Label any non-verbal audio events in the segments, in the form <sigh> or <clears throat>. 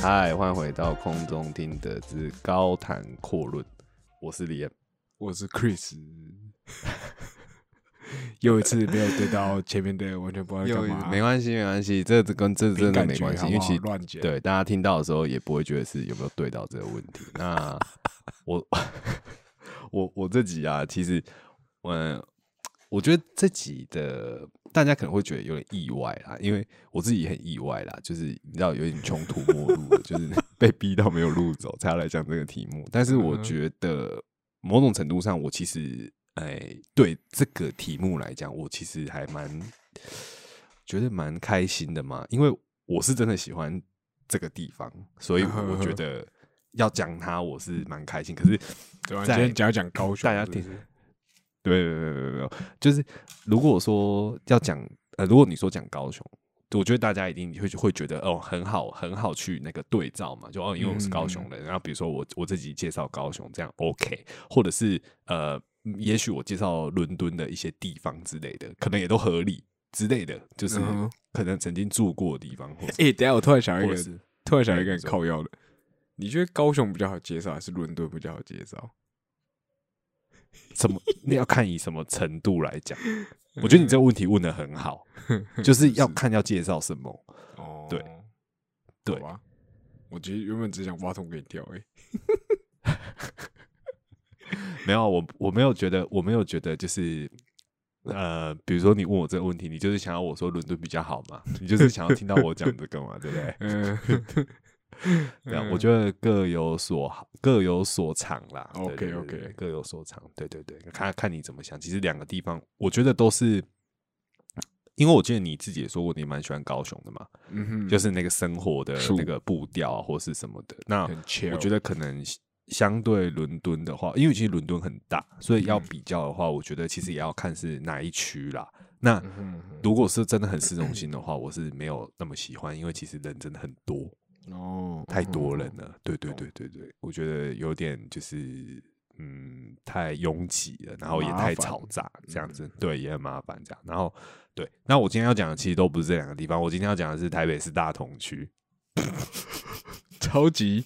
嗨，欢迎回到空中听的之高谈阔论，我是李彦。我是 Chris，<laughs> 又一次没有对到前面的，完全不知道干嘛。没关系，没关系，这这跟这真的没关系，因为其实乱剪。对大家听到的时候也不会觉得是有没有对到这个问题。<laughs> 那我 <laughs> 我我这集啊，其实我我觉得这集的大家可能会觉得有点意外啦，因为我自己也很意外啦，就是你知道有点穷途末路了，就是被逼到没有路走才要来讲这个题目。但是我觉得某种程度上，我其实哎对这个题目来讲，我其实还蛮觉得蛮开心的嘛，因为我是真的喜欢这个地方，所以我觉得要讲它我是蛮开心。可是对吧？在今天讲一讲高雄，大家听对对对对，就是如果说要讲呃，如果你说讲高雄，我觉得大家一定会会觉得哦，很好很好去那个对照嘛，就哦，因为我是高雄人，然后比如说我我自己介绍高雄这样 OK，或者是呃，也许我介绍伦敦的一些地方之类的，可能也都合理之类的，就是嗯可能曾经住过的地方，或者哎、等一下我突然想到一个或者，是突然想到一个很哎你靠腰的，你觉得高雄比较好介绍，还是伦敦比较好介绍？<laughs> 什么，那要看以什么程度来讲。<laughs> 我觉得你这个问题问的很好，<laughs> 就是要看要介绍什么。哦，对对好吧。我其实原本只想挖洞给你跳、欸，没有，我我没有觉得，我没有觉得就是，呃，比如说你问我这个问题，你就是想要我说伦敦比较好嘛？你就是想要听到我讲这个嘛，对不对？嗯，<laughs> 对啊，我觉得各有所好，各有所长啦。对 OK，对对 OK 各有所长。对对对，看看你怎么想。其实两个地方，我觉得都是，因为我记得你自己也说过，你蛮喜欢高雄的嘛，嗯哼，就是那个生活的那个步调啊，或是什么的。那。我觉得可能相对伦敦的话，因为其实伦敦很大，所以要比较的话，我觉得其实也要看是哪一区啦。那如果是真的很市中心的话，我是没有那么喜欢，因为其实人真的很多，哦，太多人嗯了。对对对对对，我觉得有点就是嗯太拥挤了，然后也太嘈杂，这样子对也很麻烦这样。然后对，那我今天要讲的其实都不是这两个地方，我今天要讲的是台北市大同区。<laughs> 超级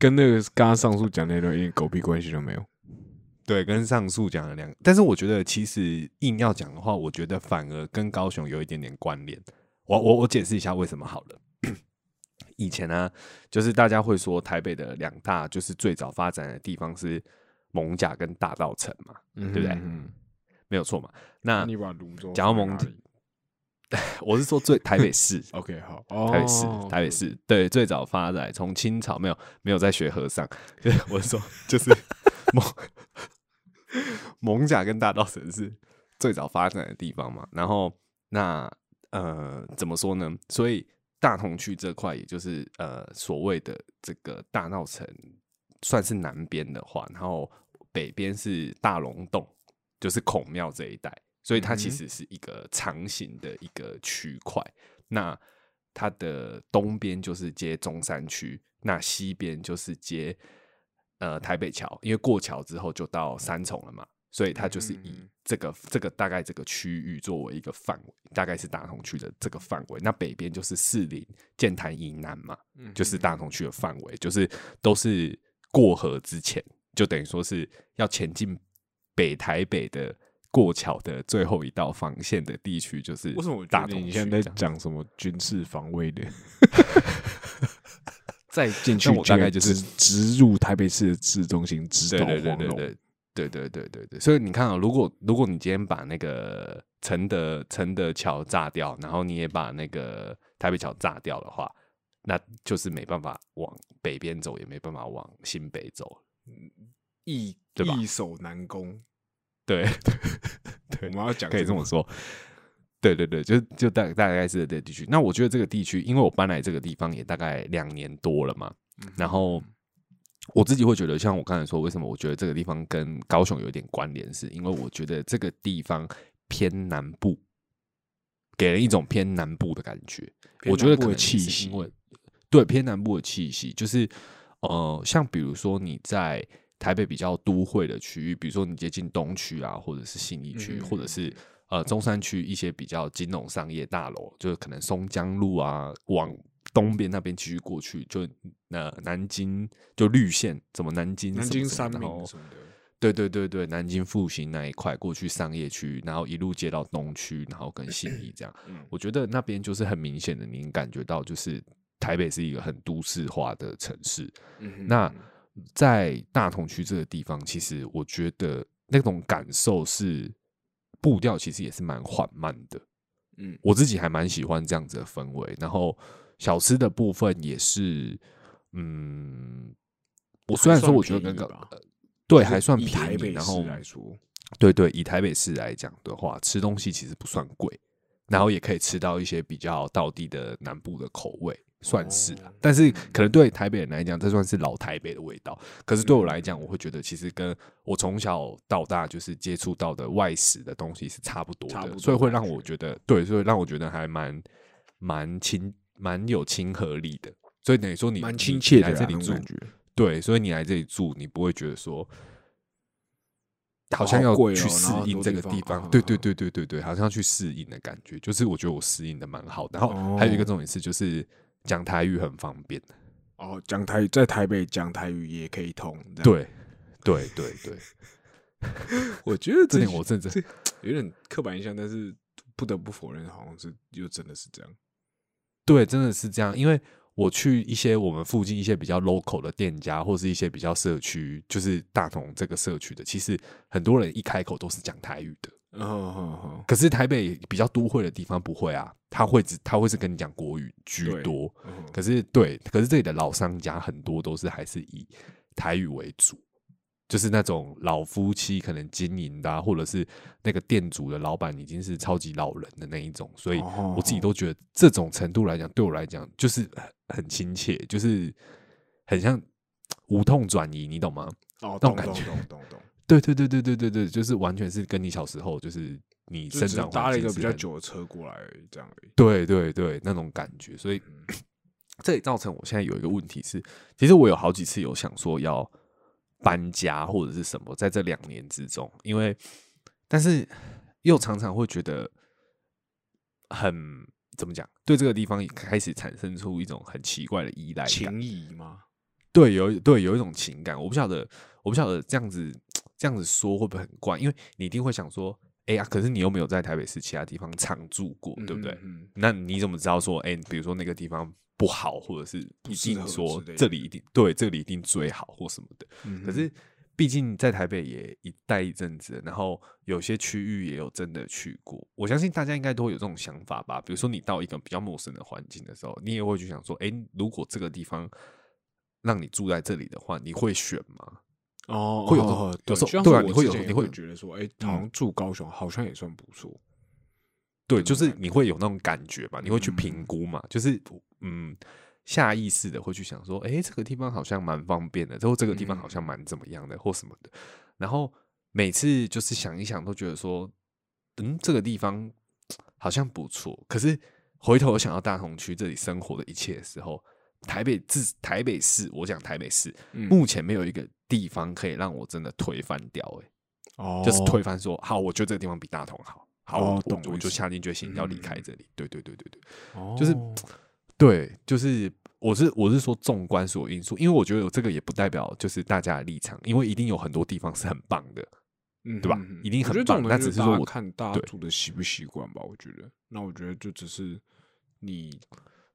跟那个刚刚上述讲那段一点狗屁关系都没有。对，跟上述讲的两个，但是我觉得其实硬要讲的话，我觉得反而跟高雄有一点点关联。我我我解释一下为什么好了。<coughs> 以前呢、就是大家会说台北的两大就是最早发展的地方是蒙甲跟大道城嘛，对对不对嗯，没有错嘛。那你把泸州讲到蒙放在哪里 <laughs> 我是说最台北市，，OK，好，台北市，<laughs> 哦台北市，对，最早发展从清朝没有没有在学和尚，<laughs> 就是我是说就是蒙蒙甲跟大稻城是最早发展的地方嘛。然后那呃怎么说呢？所以大同区这块，也就是呃所谓的这个大稻城，算是南边的话，然后北边是大龙洞，就是孔庙这一带，所以它其实是一个长形的一个区块。那它的东边就是接中山区，那西边就是接呃台北桥，因为过桥之后就到三重了嘛，所以它就是以嗯这个这个大概这个区域作为一个范围，大概是大同区的这个范围。那北边就是士林、剑潭以南嘛，嗯就是大同区的范围，就是都是过河之前，就等于说是要前进北台北的过桥的最后一道防线的地区，就是为什么我觉得大同你现在在讲什么军事防卫的？<laughs> 再进去大概就就是直入台北市的市中心，直捣对对对黄龙。对对对对对对对，所以你看啊、如果如果你今天把那个承德承德桥炸掉，然后你也把那个台北桥炸掉的话，那就是没办法往北边走，也没办法往新北走。易易守难攻。对 <laughs> 对我们要讲可以这么说。对对对，就就大大概是这个地区。那我觉得这个地区，因为我搬来这个地方也大概两年多了嘛，嗯然后我自己会觉得，像我刚才说，为什么我觉得这个地方跟高雄有一点关联，是因为我觉得这个地方偏南部，给人一种偏南部的感觉。我觉得可能气息对偏南部的气息，就是呃，像比如说你在台北比较都会的区域，比如说你接近东区啊，或者是信义区，嗯或者是呃中山区一些比较金融商业大楼，就是可能松江路啊，往东边那边继续过去，就呃南京就绿线，怎么南京南京三明什么的，对对对对，南京复兴那一块过去商业区，然后一路接到东区，然后跟信义 <clears throat> 这样。嗯我觉得那边就是很明显的，你感觉到就是台北是一个很都市化的城市。那在大同区这个地方，其实我觉得那种感受是步调其实也是蛮缓慢的。嗯我自己还蛮喜欢这样子的氛围。然后小吃的部分也是，嗯，我虽然说我觉得跟个对还算便宜，北市然后来说，对对，以台北市来讲的话，吃东西其实不算贵，然后也可以吃到一些比较道地的南部的口味，算是但是可能对台北人来讲，这算是老台北的味道。可是对我嗯来讲，我会觉得其实跟我从小到大就是接触到的外食的东西是差不多的，多所以会让我觉得对，所以让我觉得还蛮蛮亲蛮有亲和力的。所以等于说你蛮亲切的来这里住。对，所以你来这里住，你不会觉得说，好好像要去适应这个地方。啊对对对对对对，好像要去适应的感觉。就是我觉得我适应的蛮好的。然后还有一个哦重点是，就是讲台语很方便。哦，讲台在台北讲台语也可以通，对对对对，<laughs> 我觉得这这点我真的这有点刻板印象，但是不得不否认，好像是又真的是这样。对真的是这样。因为我去一些我们附近一些比较 local 的店家，或是一些比较社区，就是大同这个社区的，其实很多人一开口都是讲台语的。可是台北比较都会的地方不会啊，他会只他会是跟你讲国语居多。嗯。可是对，可是这里的老商家很多都是还是以台语为主，就是那种老夫妻可能经营的、啊，或者是那个店主的老板已经是超级老人的那一种，所以哦我自己都觉得这种程度来讲，对我来讲就是很很亲切，就是很像无痛转移，你懂吗？哦，懂懂那种感觉。懂懂懂，对对对对对对对，就是完全是跟你小时候就是你生长搭了一个比较久的车过来这样而已。对对对，那种感觉，所以嗯。<clears throat> 这也造成我现在有一个问题是，其实我有好几次有想说要搬家或者是什么，在这两年之中，因为但是又常常会觉得很怎么讲，对这个地方也开始产生出一种很奇怪的依赖感，情谊吗？对，有对有一种情感，我不晓得，我不晓得这样子这样子说会不会很怪，因为你一定会想说，哎呀，可是你又没有在台北市其他地方常住过，对不对？嗯，那你怎么知道说，哎、比如说那个地方不好，或者是一定说这里一定对这里一定最好或什么的？嗯可是毕竟在台北也一待一阵子，然后有些区域也有真的去过，我相信大家应该都会有这种想法吧。比如说你到一个比较陌生的环境的时候，你也会去想说，哎、如果这个地方让你住在这里的话，你会选吗？哦，会有这种哦有时候对啊你会有你会会觉得说，哎，好像住高雄好像也算不错。对，就是你会有那种感觉嘛，你会去评嗯估嘛，就是嗯，下意识的会去想说，哎、这个地方好像蛮方便的，之后这个地方好像蛮怎么样的，或什么的。然后每次就是想一想，都觉得说，嗯，这个地方好像不错。可是回头想到大同区这里生活的一切的时候，台北自台北市，我讲台北市，嗯。目前没有一个地方可以让我真的推翻掉、哎哦，就是推翻说，好，我觉得这个地方比大同好，好，哦我我我就懂我意思下定决心要离开嗯这里。对对对对对，哦，就是对，就是我是我是说纵观所有因素，因为我觉得这个也不代表就是大家的立场，因为一定有很多地方是很棒的，嗯对吧？一定很棒东西就大家那只是说我看大家对。住的习不习惯吧。我觉得，那我觉得就只是你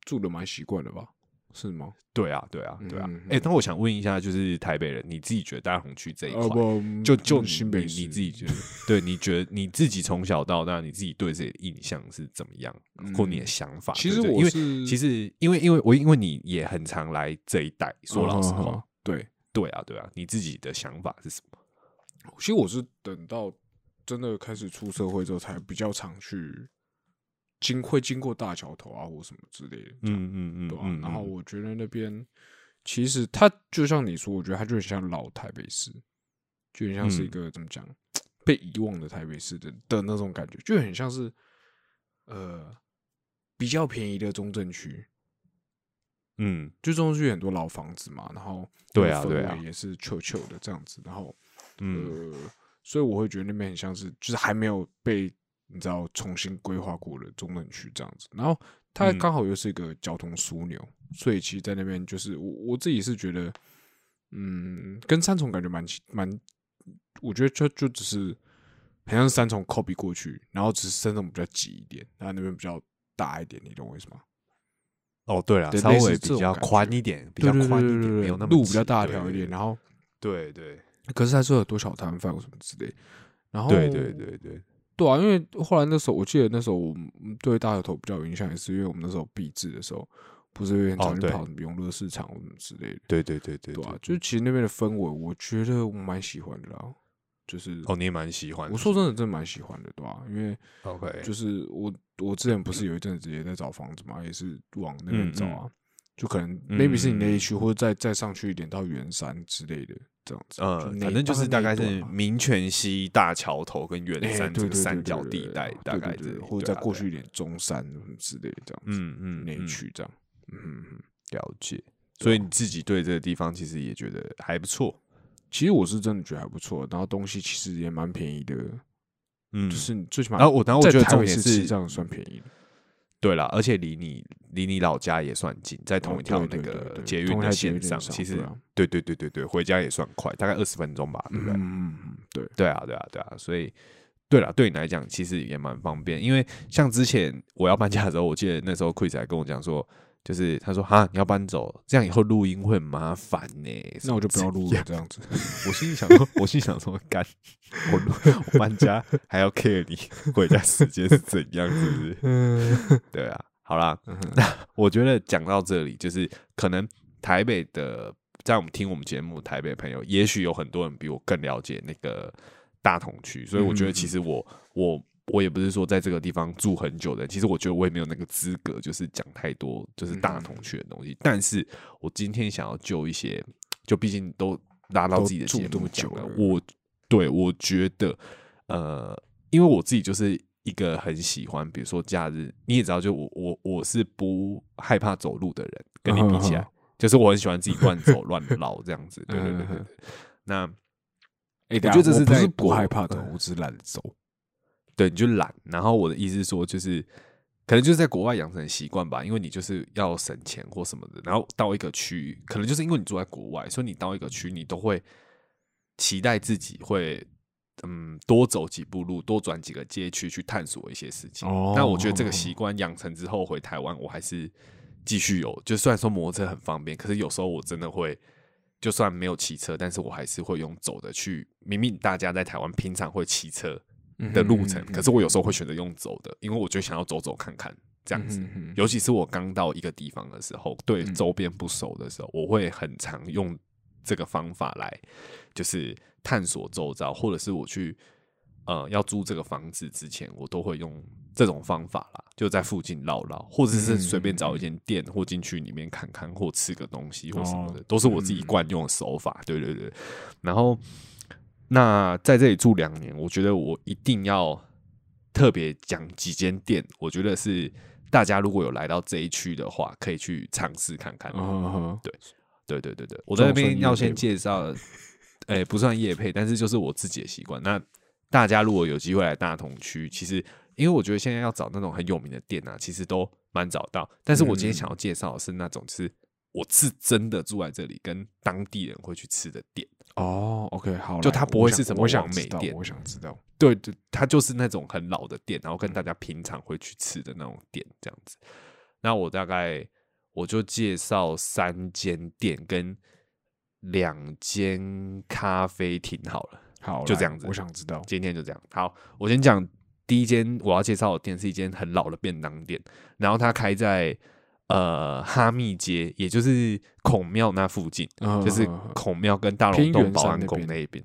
住的蛮习惯的吧，是吗？对啊，对啊，对啊嗯。哎、那我想问一下，就是台北人，你自己觉得大红区这一块，就就嗯新北你你自己觉得，对，你觉得你自己从小到大，你自己对这印象是怎么样，或你的嗯想法？其实我是其实因为因为我因为你也很常来这一带，说老实话，嗯对，对啊，对啊，你自己的想法是什么？其实我是等到真的开始出社会之后，才比较常去经会经过大桥头啊或什么之类的，嗯嗯嗯对吧、嗯，然后我觉得那边其实它就像你说，我觉得它就很像老台北市，就很像是一嗯。个、怎么讲被遗忘的台北市的的那种感觉，就很像是呃比较便宜的中正区。嗯。就中正区很多老房子嘛，然后对啊对啊也是旧旧的这样子，然后嗯。呃，所以我会觉得那边很像是，就是还没有被你知道重新规划过的中正区这样子。然后它嗯刚好又是一个交通枢纽，所以其实在那边就是我我自己是觉得，嗯，跟三重感觉蛮蛮，我觉得就就只是很像是三重 copy 过去，然后只是三重比较挤一点，然后那边比较大一点，你懂我意思吗？哦，对了，对稍微比较宽一点，比较宽一点，没有那么路比较大条一点，然后对对可是还是有很多少摊贩或什么之类。然后对对对对，对啊，因为后来那时候，我记得那时候我们对大头头比较有印象，也是因为我们那时候闭制的时候，不是有点常去跑永乐市场什么之类的，对对对对对啊，就是其实那边的氛围，我觉得我蛮喜欢的啦。就是哦，你也蛮喜欢。我说真的，真的蛮喜欢的，对吧、因为 OK，就是我我之前不是有一阵子也在找房子嘛，也是往那边找啊，就可能 maybe 是你那一区，嗯或者再再上去一点到圆山之类的这样子。呃，反正就是大概是民权西大桥头跟圆哎山这个三角地带，大概这里，对对对或者再过去一点中山什么之类的这样子，嗯嗯那一嗯区这样，嗯。了解。所以你自己对这个地方其实也觉得还不错，其实我是真的觉得还不错，然后东西其实也蛮便宜的，嗯，就是你最起码然后我，然后我觉得重点是这样算便宜的，对啦，而且离你离你老家也算近，在同哦一条那个捷运的线上，其实对啊对对对对对，回家也算快，大概二十分钟吧，对不对？嗯嗯嗯，对，对啊，对啊，对啊，所以对了，对你来讲其实也蛮方便，因为像之前我要搬家的时候，我记得那时候 Chris 还跟我讲说，就是他说哈你要搬走，这样以后录音会很麻烦呢、那我就不要录了这样子。我心里想说，我心里想说，干，我我搬家还要 care 你回家时间是怎样，是不是？嗯对啊，好啦，嗯那我觉得讲到这里，就是可能台北的，在我们听我们节目，台北的朋友，也许有很多人比我更了解那个大同区，所以我觉得其实我我我也不是说在这个地方住很久的人，其实我觉得我也没有那个资格，就是讲太多就是大同学的东西。但是我今天想要就一些，就毕竟都拉到自己的节住这么目讲了，久了我对我觉得呃，因为我自己就是一个很喜欢，比如说假日，你也知道，就我我我是不害怕走路的人，跟你比起来，嗯就是我很喜欢自己乱走乱绕这样子。对对对对。那哎，我觉得这是不是不害怕走嗯，我只是懒得走。对，你就懒。然后我的意思是说，就是可能就是在国外养成习惯吧，因为你就是要省钱或什么的。然后到一个区域，可能就是因为你住在国外，所以你到一个区，你都会期待自己会嗯多走几步路，多转几个街区去探索一些事情。哦那我觉得这个习惯养成之后，回台湾我还是继续有。就虽然说摩托车很方便，可是有时候我真的会。就算没有骑车，但是我还是会用走的去。明明大家在台湾平常会骑车，的路程，可是我有时候会选择用走的，因为我就想要走走看看这样子。嗯哼哼尤其是我刚到一个地方的时候，对嗯周边不熟的时候，我会很常用这个方法来，就是探索周遭，或者是我去呃要租这个房子之前，我都会用这种方法啦，就在附近绕绕，或者是随便找一间店或进去里面看看，或吃个东西或什么的，哦都是我自己惯用的手法。对对对，然后。那在这里住两年，我觉得我一定要特别讲几间店，我觉得是大家如果有来到这一区的话，可以去尝试看看。嗯哼对对对对，我在那边要先介绍，哎、不算夜配，但是就是我自己的习惯。那大家如果有机会来大同区，其实因为我觉得现在要找那种很有名的店啊，其实都蛮找到。但是我今天嗯想要介绍的是那种，就是我是真的住在这里，跟当地人会去吃的店。哦，OK，好，就来我它不会是什么想我想网美店我想知道。对对，它就是那种很老的店，然后跟大家平常会去吃的那种店这样子。那我大概我就介绍三间店跟两间咖啡厅好了，好，就这样子我想知道。今天就这样。好，我先讲第一间我要介绍的店是一间很老的便当店，然后它开在呃哈密街，也就是孔庙那附近。就是孔庙跟大龙偏圆洞保安宫那一边。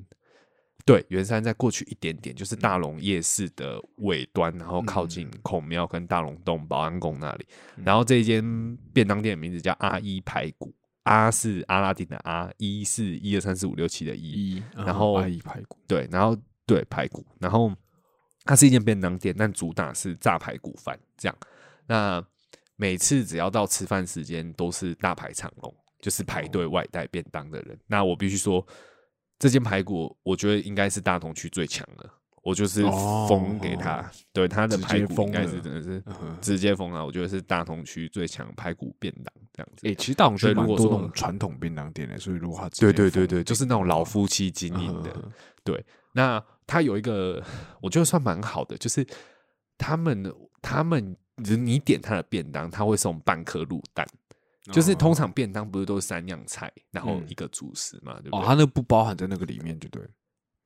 对，圆山再过去一点点，就是大龙夜市的尾端，然后靠近嗯孔庙跟大龙洞保安宫那里。然后这一间便当店的名字叫阿一排骨，阿是阿拉丁的阿，一是一二三四五六七的一，一，然后阿姨排骨，对，然后对排骨，然后它是一间便当店，但主打是炸排骨饭这样。那每次只要到吃饭时间，都是大排长龙，就是排队外带便当的人。那我必须说，这间排骨我觉得应该是大同区最强的，我就是哦封给他，对他的排骨应该是真的是直接封啊，我觉得是大同区最强排骨便当这样子。诶，其实大同区蛮多那种传统便当店的，所以如果他直对对对对，就是那种老夫妻经营的。嗯对，那他有一个 <laughs> 我觉得算蛮好的，就是他们他们你点他的便当，他会送半颗卤蛋。就是通常便当不是都是三样菜，然后嗯一个主食嘛，对不哦，他那不包含在那个里面，就对了。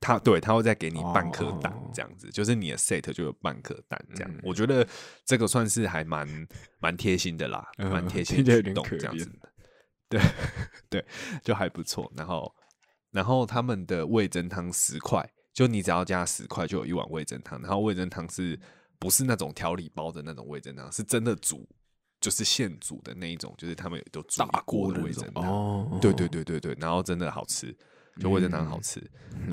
他对他会再给你半颗蛋哦这样子，就是你的 set 就有半颗蛋这样。嗯我觉得这个算是还蛮蛮贴心的啦，嗯蛮贴心的举动有点可怜这样子。对 <laughs> 对，就还不错。然后然后他们的味增汤十块，就你只要加十块就有一碗味增汤。然后味增汤是不是那种调理包的那种味噌汤？是真的煮，就是现煮的那一种，就是他们有都煮一大锅的味噌汤。哦，对对对对对，然后真的好吃，就味噌汤好吃。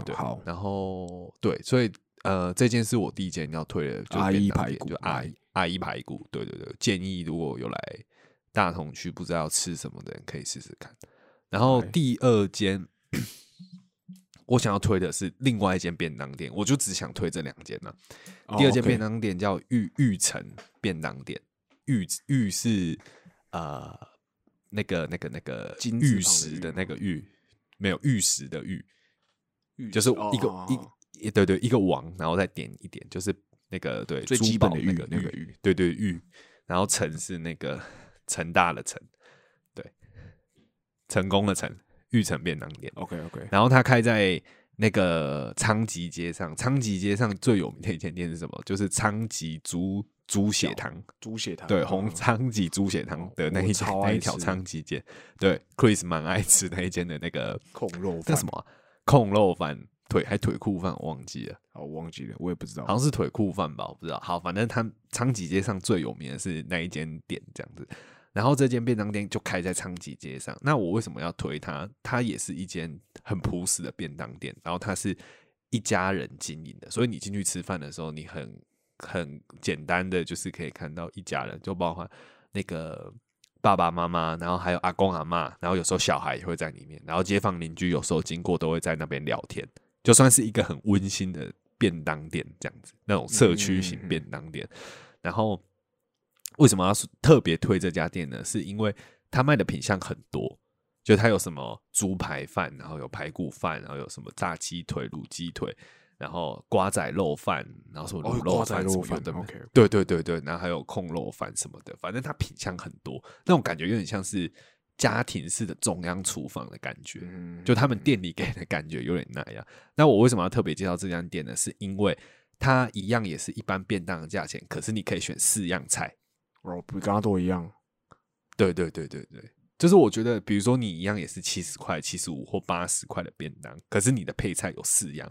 对，嗯好，然后对，所以呃，这件是我第一件要推的，就阿姨排骨就阿姨阿姨排骨。对对对，建议如果有来大同区不知道吃什么的人，可以试试看。然后第二间，我想要推的是另外一间便当店，我就只想推这两间呢、哦第二间便当店叫玉玉城便当店，玉玉是呃那个那个那个玉石的那个玉，没有玉石的玉，玉就是一个、哦一对对一个王，然后再点一点，就是那个对最基本的宝那个玉那个玉，对对玉，然后城是那个成大的成，对，成功的成，玉成便当店。OK OK，然后他开在那个昌吉街上，昌吉街上最有名的一间店是什么？就是昌吉猪猪血汤，猪血汤对，嗯红昌吉猪血汤的那一条那一条吃昌吉街，对，Chris 蛮爱吃那一间的那个控肉饭那什么啊控肉饭，腿还腿裤饭，我忘记了，哦，我忘记了，我也不知道好。像是腿裤饭吧，我不知道。好，反正他昌吉街上最有名的是那一间店这样子。然后这间便当店就开在昌吉街上。那我为什么要推它？它也是一间很朴实的便当店，然后它是一家人经营的，所以你进去吃饭的时候，你很很简单的就是可以看到一家人，就包括那个爸爸妈妈，然后还有阿公阿妈，然后有时候小孩也会在里面，然后街坊邻居有时候经过都会在那边聊天，就算是一个很温馨的便当店这样子，那种社区型便当店。然后为什么要特别推这家店呢？是因为他卖的品相很多，就它有什么猪排饭，然后有排骨饭，然后有什么炸鸡腿、卤鸡腿，然后瓜仔肉饭，然后什么哦卤肉饭对对对对，然后还有控肉饭什么的，反正它品相很多，那种感觉有点像是家庭式的中央厨房的感觉。嗯就他们店里给的感觉有点那样。那我为什么要特别介绍这家店呢？是因为它一样也是一般便当的价钱，可是你可以选四样菜。哦，比刚刚都一样。对对对对对，就是我觉得，比如说你一样也是七十块、七十五或八十块的便当，可是你的配菜有四样，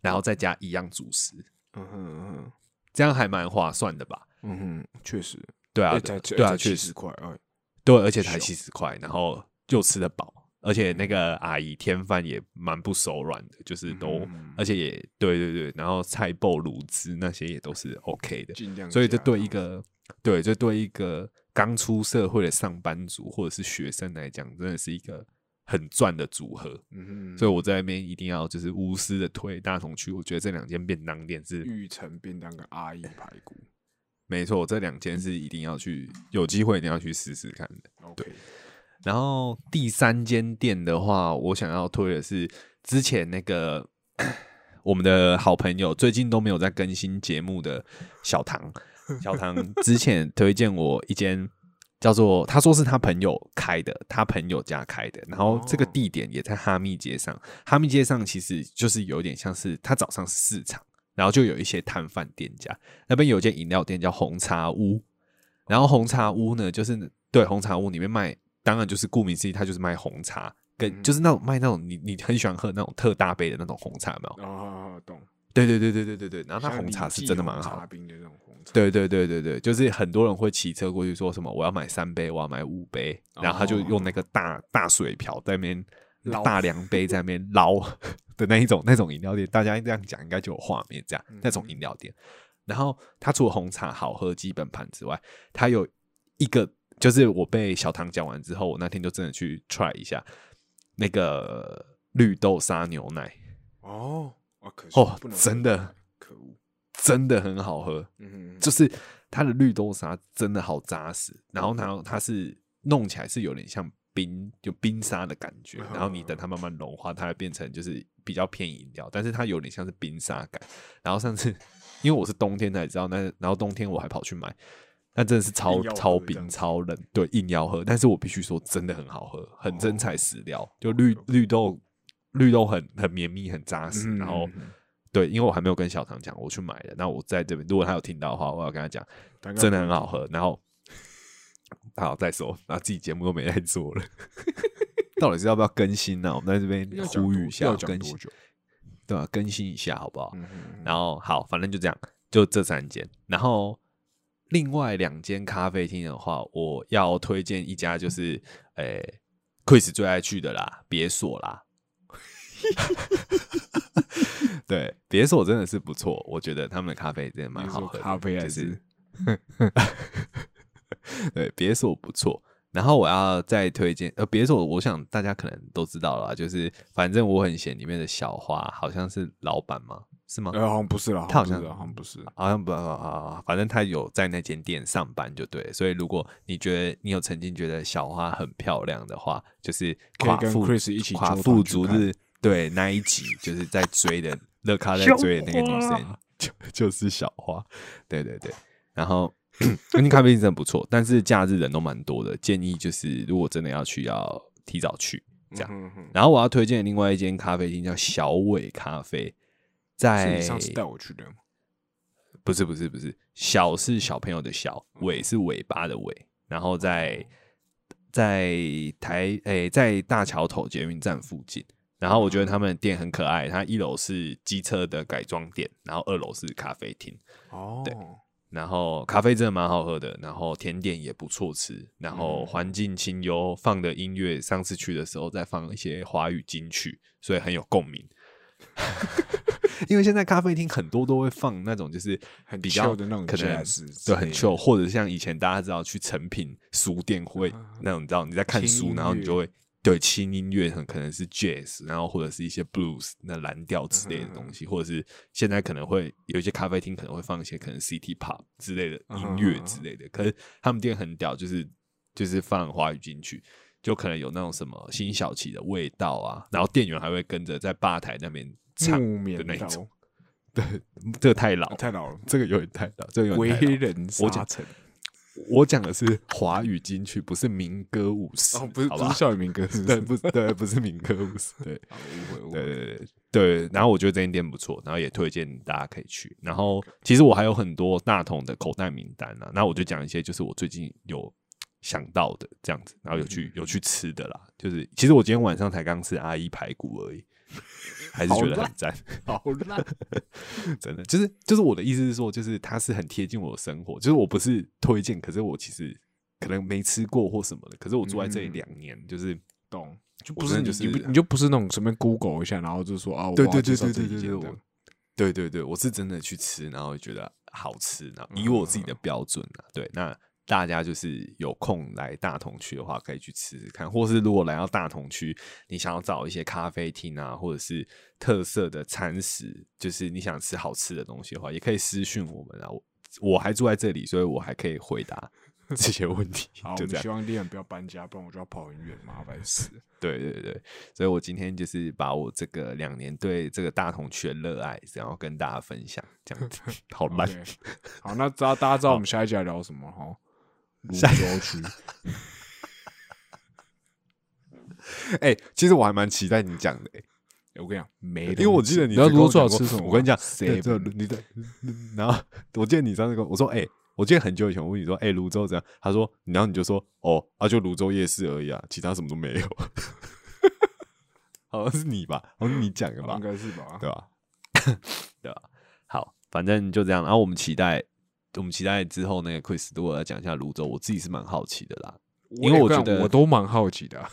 然后再加一样主食，嗯哼嗯哼这样还蛮划算的吧？嗯哼，确实。对啊，哎对啊，确实，七十块，哎，对，而且才七十块，然后又吃得饱，而且那个阿姨添饭也蛮不手软的，就是都，嗯而且也对对对，然后菜爆卤汁那些也都是 OK 的。所以这对一个对，这对一个刚出社会的上班族或者是学生来讲，真的是一个很赚的组合。嗯哼，所以我在那边一定要就是无私的推大同区，我觉得这两间便当店是玉成便当跟阿姨排骨。没错，这两间是一定要去有机会一定要去试试看的。OK，然后第三间店的话，我想要推的是之前那个 <coughs> 我们的好朋友，最近都没有在更新节目的小唐。小唐之前推荐我一间叫做，他说是他朋友开的，他朋友家开的，然后这个哦地点也在哈密街上。哈密街上其实就是有点像是，他早上是市场，然后就有一些摊贩店家，那边有一间饮料店叫红茶屋，然后红茶屋呢，就是对红茶屋里面卖，当然就是顾名思义，它就是卖红茶，跟嗯就是那种卖那种你你很喜欢喝那种特大杯的那种红茶，有没有？哦，懂。对对对对对对对，然后它红茶是真的蛮好，冰的那种对对对对对，就是很多人会骑车过去说什么我要买三杯，我要买五杯，然后他就用那个大大水瓢在那边 <laughs> 大量杯在那边捞的那一种那种饮料店，大家这样讲应该就有画面，这样嗯那种饮料店。然后它除了红茶好喝基本盘之外，它有一个就是我被小唐讲完之后，我那天就真的去 try 一下那个绿豆沙牛奶，哦，哦真的真的很好喝。嗯，就是它的绿豆沙真的好扎实，然后它它是弄起来是有点像冰，就冰沙的感觉，然后你等它慢慢融化，它会变成就是比较偏饮料，但是它有点像是冰沙感。然后上次因为我是冬天才知道，那然后冬天我还跑去买，那真的是超超冰超冷，对，硬要喝。但是我必须说，真的很好喝，很真材实料，哦就绿绿豆绿豆很很绵密，很扎实，然后。嗯对，因为我还没有跟小唐讲，我去买的。那我在这边，如果他有听到的话，我要跟他讲，真的很好喝。然后，好再说，然后自己节目都没在做了，<laughs> 到底是要不要更新呢、我们在这边呼吁一下要，更新？对吧、更新一下好不好？嗯嗯然后好，反正就这样，就这三间。然后另外两间咖啡厅的话，我要推荐一家，就是诶、Chris 最爱去的啦，别锁啦。<laughs> <laughs> 对，别锁真的是不错，我觉得他们的咖啡真的蛮好喝的。咖啡还就是是 <laughs> 对，别锁不错。然后我要再推荐，呃，别锁，我想大家可能都知道了啦，就是反正我很闲里面的小花好像是老板吗？是吗？呃，好像不是啦，他好像不是好像不是，好像不啊，反正他有在那间店上班就对。所以如果你觉得你有曾经觉得小花很漂亮的话，就是可以跟 Chris 一起夸父逐日对那一集，就是在追的乐咖在追的那个女生，就 <laughs> 就是小花。对对对，然后那间咖啡厅真的不错，但是假日人都蛮多的，建议就是如果真的要去，要提早去这样。嗯哼然后我要推荐另外一间咖啡厅叫小伟咖啡，在你上次带我去的吗？不是不是不是，小是小朋友的小，嗯尾是尾巴的尾，然后在在台诶、在大桥头捷运站附近。然后我觉得他们的店很可爱，它一楼是机车的改装店，然后二楼是咖啡厅，哦，对然后咖啡真的蛮好喝的，然后甜点也不错吃，然后嗯。环境清幽，放的音乐上次去的时候再放一些华语金曲，所以很有共鸣。<laughs> 因为现在咖啡厅很多都会放那种就是很比较的那种可能对很旧或者像以前大家知道去成品书店会那种，你知道你在看书，然后你就会对轻音乐很可能是 jazz，然后或者是一些 blues 那蓝调之类的东西，或者是现在可能会有一些咖啡厅可能会放一些可能 city pop 之类的音乐之类的，可是他们店很屌，就是就是放华语进去。就可能有那种什么辛晓琪的味道啊，然后店员还会跟着在吧台那边唱的那一种。<laughs> 对，这个太老，太老了，这个有点太老，这个有点太老。人沙尘。我讲的是华语金曲，不是民歌五十，哦，不是不是？校园民歌，对，是？不是对，不是民歌五十，对，好误会误会。对对对对。然后我觉得这间店不错，然后也推荐大家可以去。然后其实我还有很多大同的口袋名单啊，那我就讲一些就是我最近有想到的这样子，然后有去有去吃的啦。就是其实我今天晚上才刚吃阿姨排骨而已，还是觉得烂很赞。好烂，<laughs> 真的就是就是我的意思是说，就是它是很贴近我的生活，就是我不是推荐，可是我其实可能没吃过或什么的，可是我住在这里嗯两年，就是懂？就不是你你不你就不是那种随便 Google 一下，然后就说啊，对对对介绍这一对对对对，间这样我对对对，我是真的去吃，然后觉得好吃，然后以我自己的标准啊，对，那大家就是有空来大同区的话，可以去吃吃看，或是如果来到大同区，你想要找一些咖啡厅啊，或者是特色的餐食，就是你想吃好吃的东西的话，也可以私讯我们啊。我我还住在这里，所以我还可以回答 <laughs> 这些问题好，，就这样我们希。望丽人不要搬家，不然我就要跑很远，麻烦死了。对对对，所以我今天就是把我这个两年对这个大同区的热爱，然后跟大家分享，这样子 <laughs> 好烂。OK，好，那大家大家知道我们下一集要聊什么哈？泸州区，<laughs> 哎、其实我还蛮期待你讲的、欸，我跟你讲，没因为我记得你泸州吃什么？我跟你讲，这你的，然后我记得你上次跟我说，哎、我记得很久以前我问你说，哎、泸州怎样？他说，然后你就说，哦，啊，就泸州夜市而已啊，其他什么都没有。<laughs> 好像是你吧？好像是你讲的吧应？该是吧？对吧？<laughs> 对吧？好，反正就这样。然后我们期待我们期待之后那个 Chris 如果来讲一下泸州，我自己是蛮好奇的啦。因为我觉得我都蛮好奇的啊、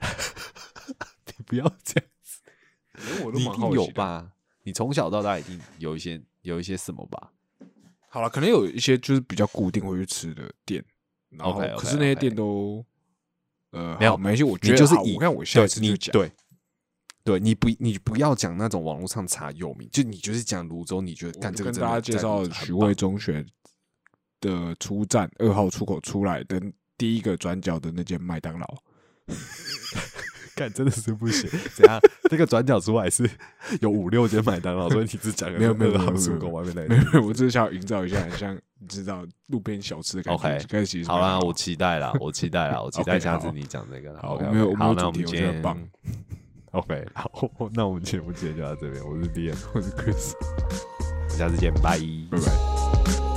<laughs> 你不要这样，子我都你一定有蛮好奇的？吧？你从小到大一定有一些有一些什么吧？好了，可能有一些就是比较固定会去吃的店，然后可是那些店都呃没有没关系，我觉得你就是以我看我下次对就讲，你对对，你不你不要讲那种网络上查有名，就你就是讲泸州，你觉得我干这个真的跟大家介绍在泸州很棒许汇中学的出站二号出口出来的第一个转角的那间麦当劳。<laughs> 干真的是不行。怎样？这个转角出来是有五六间麦当劳，所以你只讲了没有没有二号没有没有出口外面那没有，我只是想要营造一下，很像你知道路边小吃的感觉。OK，可是其实是好啦，我期待啦，我期待啦，我期待下次你讲这个啦。好没有我没有主题我觉得天棒。OK，好，那我们节目今天就到这边，我是 N，我是 Chris，下次见，拜拜拜。